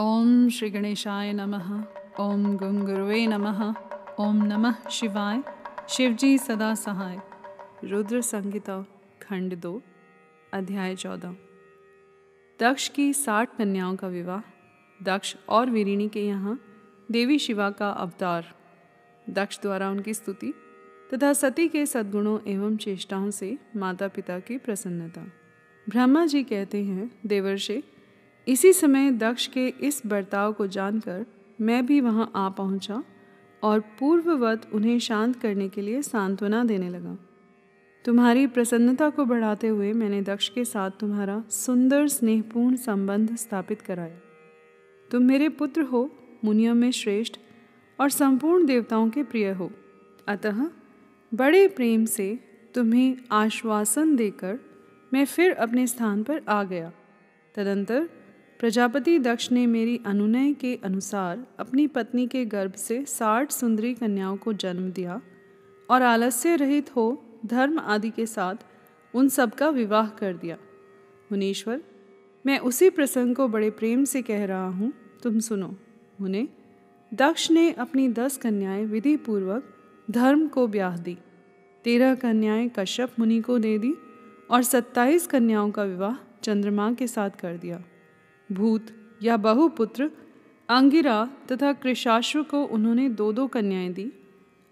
ओम श्री गणेशाय नमः। ओम गुंगुरुवे नमः। ओम नमः शिवाय। शिवजी सदा सहाय। रुद्र संगीता खंड दो, अध्याय चौदह। दक्ष की साठ कन्याओं का विवाह। दक्ष और वीरिणी के यहाँ देवी शिवा का अवतार। दक्ष द्वारा उनकी स्तुति तथा सती के सद्गुणों एवं चेष्टाओं से माता पिता की प्रसन्नता। ब्रह्मा जी कहते हैं, देवर्षे इसी समय दक्ष के इस बर्ताव को जानकर मैं भी वहाँ आ पहुँचा और पूर्ववत उन्हें शांत करने के लिए सांत्वना देने लगा। तुम्हारी प्रसन्नता को बढ़ाते हुए मैंने दक्ष के साथ तुम्हारा सुंदर स्नेहपूर्ण संबंध स्थापित कराया। तुम मेरे पुत्र हो, मुनियों में श्रेष्ठ और संपूर्ण देवताओं के प्रिय हो। अतः बड़े प्रेम से तुम्हें आश्वासन देकर मैं फिर अपने स्थान पर आ गया। तदंतर प्रजापति दक्ष ने मेरी अनुनय के अनुसार अपनी पत्नी के गर्भ से साठ सुंदरी कन्याओं को जन्म दिया और आलस्य रहित हो धर्म आदि के साथ उन सब का विवाह कर दिया। मुनीश्वर, मैं उसी प्रसंग को बड़े प्रेम से कह रहा हूँ, तुम सुनो। उन्हें दक्ष ने अपनी दस कन्याएँ विधि पूर्वक धर्म को ब्याह दी। तेरह कन्याएँ कश्यप मुनि को दे दी और सत्ताईस कन्याओं का विवाह चंद्रमा के साथ कर दिया। भूत या बहुपुत्र, अंगिरा तथा कृषाश्व को उन्होंने दो दो कन्याएँ दी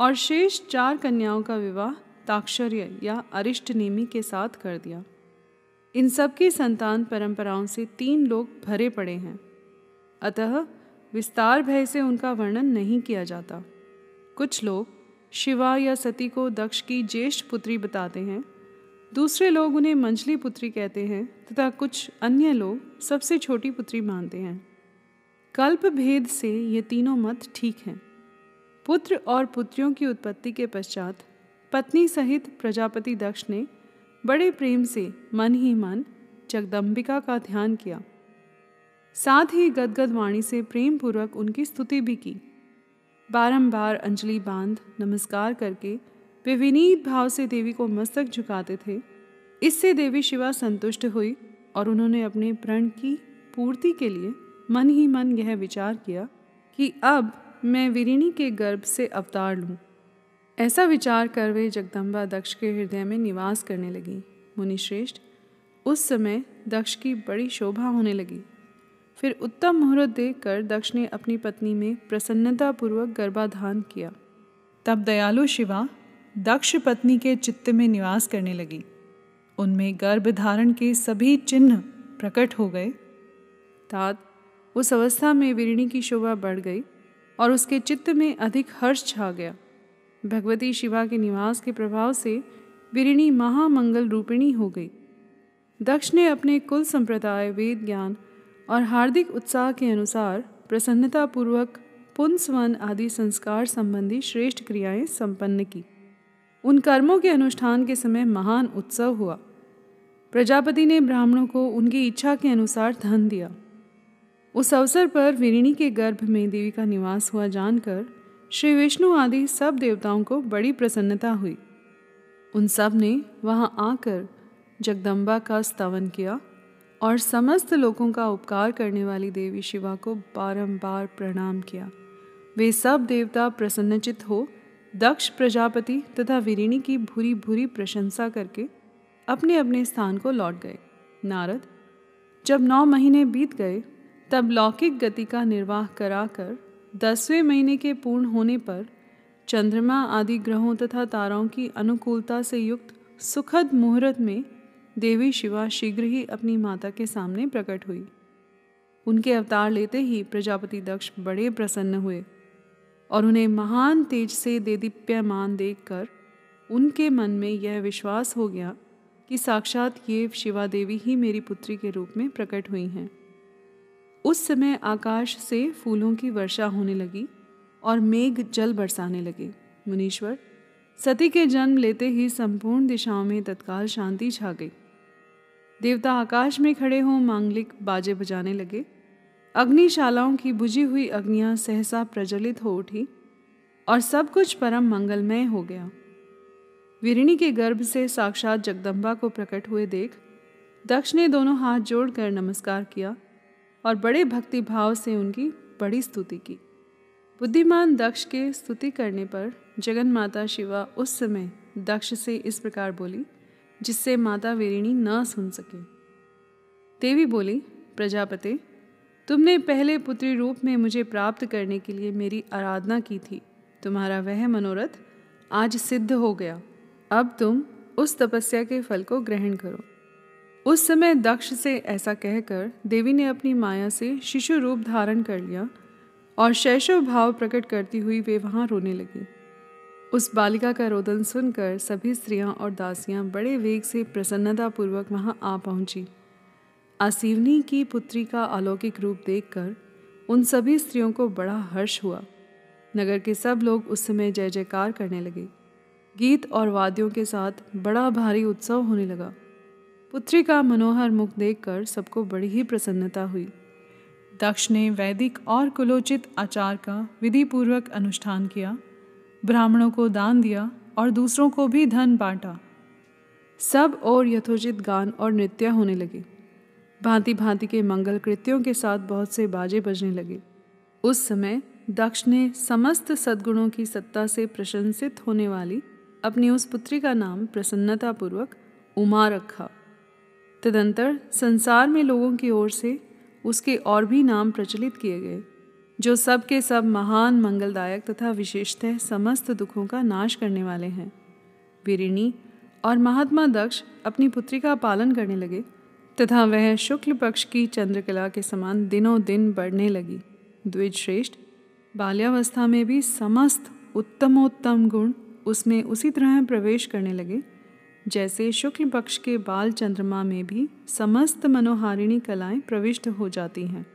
और शेष चार कन्याओं का विवाह ताक्षर्य या अरिष्ट नेमी के साथ कर दिया। इन सब की संतान परंपराओं से तीन लोग भरे पड़े हैं। अतः विस्तार भय से उनका वर्णन नहीं किया जाता। कुछ लोग, शिवा या सती को दक्ष की ज्येष्ठ पुत्री बताते हैं। दूसरे लोग उन्हें मंझली पुत्री कहते हैं तथा कुछ अन्य लोग सबसे छोटी पुत्री मानते हैं। कल्प भेद से ये तीनों मत ठीक हैं। पुत्र और पुत्रियों की उत्पत्ति के पश्चात पत्नी सहित प्रजापति दक्ष ने बड़े प्रेम से मन ही मन जगदम्बिका का ध्यान किया। साथ ही गदगद वाणी से प्रेम पूर्वक उनकी स्तुति भी की। बारंबार अंजलि बाँध नमस्कार करके वे विनीत भाव से देवी को मस्तक झुकाते थे। इससे देवी शिवा संतुष्ट हुई और उन्होंने अपने प्रण की पूर्ति के लिए मन ही मन यह विचार किया कि अब मैं विरिणी के गर्भ से अवतार लूँ। ऐसा विचार कर वे जगदम्बा दक्ष के हृदय में निवास करने लगी। मुनिश्रेष्ठ, उस समय दक्ष की बड़ी शोभा होने लगी। फिर उत्तम मुहूर्त देखकर दक्ष ने अपनी पत्नी में प्रसन्नतापूर्वक गर्भाधान किया। तब दयालु शिवा दक्ष पत्नी के चित्त में निवास करने लगी। उनमें गर्भ धारण के सभी चिन्ह प्रकट हो गए। तात उस अवस्था में विरिणी की शोभा बढ़ गई और उसके चित्त में अधिक हर्ष छा गया। भगवती शिवा के निवास के प्रभाव से विरिणी महामंगल रूपिणी हो गई। दक्ष ने अपने कुल संप्रदाय, वेद ज्ञान और हार्दिक उत्साह के अनुसार प्रसन्नतापूर्वक पुंसवन आदि संस्कार संबंधी श्रेष्ठ क्रियाएँ संपन्न की। उन कर्मों के अनुष्ठान के समय महान उत्सव हुआ। प्रजापति ने ब्राह्मणों को उनकी इच्छा के अनुसार धन दिया। उस अवसर पर विरिणी के गर्भ में देवी का निवास हुआ जानकर श्री विष्णु आदि सब देवताओं को बड़ी प्रसन्नता हुई। उन सबने वहाँ आकर जगदम्बा का स्तवन किया और समस्त लोगों का उपकार करने वाली देवी शिवा को बारंबार प्रणाम किया। वे सब देवता प्रसन्नचित हो दक्ष प्रजापति तथा विरिणी की भूरी भूरी प्रशंसा करके अपने अपने स्थान को लौट गए। नारद, जब नौ महीने बीत गए, तब लौकिक गति का निर्वाह कराकर दसवें महीने के पूर्ण होने पर चंद्रमा आदि ग्रहों तथा ताराओं की अनुकूलता से युक्त सुखद मुहूर्त में देवी शिवा शीघ्र ही अपनी माता के सामने प्रकट हुई। उनके अवतार लेते ही प्रजापति दक्ष बड़े प्रसन्न हुए। और उन्हें महान तेज से दे देदीप्यमान देखकर उनके मन में यह विश्वास हो गया कि साक्षात ये शिवा देवी ही मेरी पुत्री के रूप में प्रकट हुई हैं। उस समय आकाश से फूलों की वर्षा होने लगी और मेघ जल बरसाने लगे। मुनीश्वर, सती के जन्म लेते ही संपूर्ण दिशाओं में तत्काल शांति छा गई। देवता आकाश में खड़े हों मांगलिक बाजे बजाने लगे अग्निशालाओं की बुझी हुई अग्नियाँ सहसा प्रज्वलित हो उठी और सब कुछ परम मंगलमय हो गया। विरिणी के गर्भ से साक्षात जगदम्बा को प्रकट हुए देख दक्ष ने दोनों हाथ जोड़कर नमस्कार किया और बड़े भक्ति भाव से उनकी बड़ी स्तुति की। बुद्धिमान दक्ष के स्तुति करने पर जगन माता शिवा उस समय दक्ष से इस प्रकार बोली, जिससे माता वीरिणी न सुन सके। देवी बोली, प्रजापति तुमने पहले पुत्री रूप में मुझे प्राप्त करने के लिए मेरी आराधना की थी। तुम्हारा वह मनोरथ आज सिद्ध हो गया। अब तुम उस तपस्या के फल को ग्रहण करो। उस समय दक्ष से ऐसा कहकर देवी ने अपनी माया से शिशु रूप धारण कर लिया और शैशव भाव प्रकट करती हुई वे वहाँ रोने लगी। उस बालिका का रोदन सुनकर सभी स्त्रियाँ और दासियाँ बड़े वेग से प्रसन्नतापूर्वक वहाँ आ पहुँची। आसीवनी की पुत्री का अलौकिक रूप देखकर उन सभी स्त्रियों को बड़ा हर्ष हुआ। नगर के सब लोग उस समय जय जयकार करने लगे। गीत और वाद्यों के साथ बड़ा भारी उत्सव होने लगा। पुत्री का मनोहर मुख देखकर सबको बड़ी ही प्रसन्नता हुई। दक्ष ने वैदिक और कुलोचित आचार का विधि पूर्वक अनुष्ठान किया। ब्राह्मणों को दान दिया और दूसरों को भी धन बांटा। सब और यथोचित गान और नृत्य होने लगे। भांति भांति के मंगल कृत्यों के साथ बहुत से बाजे बजने लगे। उस समय दक्ष ने समस्त सद्गुणों की सत्ता से प्रशंसित होने वाली अपनी उस पुत्री का नाम प्रसन्नतापूर्वक उमा रखा। तदंतर संसार में लोगों की ओर से उसके और भी नाम प्रचलित किए गए, जो सब के सब महान, मंगलदायक तथा विशेषतः समस्त दुखों का नाश करने वाले हैं। वीरिणी और महात्मा दक्ष अपनी पुत्री का पालन करने लगे तथा वह शुक्ल पक्ष की चंद्रकला के समान दिनों दिन बढ़ने लगी। द्विज श्रेष्ठ बाल्यावस्था में भी समस्त उत्तमोत्तम गुण उसमें उसी तरह प्रवेश करने लगे, जैसे शुक्ल पक्ष के बाल चंद्रमा में भी समस्त मनोहारिणी कलाएँ प्रविष्ट हो जाती हैं।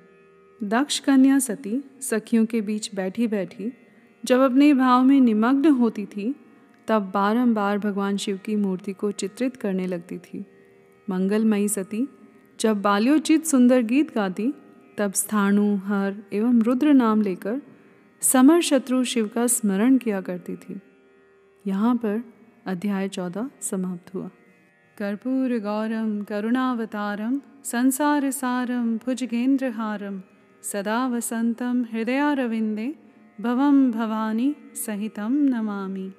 दक्ष कन्या सती सखियों के बीच बैठी बैठी जब अपने भाव में निमग्न होती थी, तब बारंबार भगवान शिव की मूर्ति को चित्रित करने लगती थी। मंगलमयी सती। जब बाल्योचित सुंदर गीत गाती, तब स्थाणु, हर एवं रुद्र नाम लेकर समर शत्रु शिव का स्मरण किया करती थी। यहाँ पर अध्याय चौदह समाप्त हुआ। कर्पूर गौरम, करुणावतारम, संसार सारम, भुजगेंद्रहारम, सदा वसंतम, हृदयारविंदे, भवम भवानी, सहितम नमामि।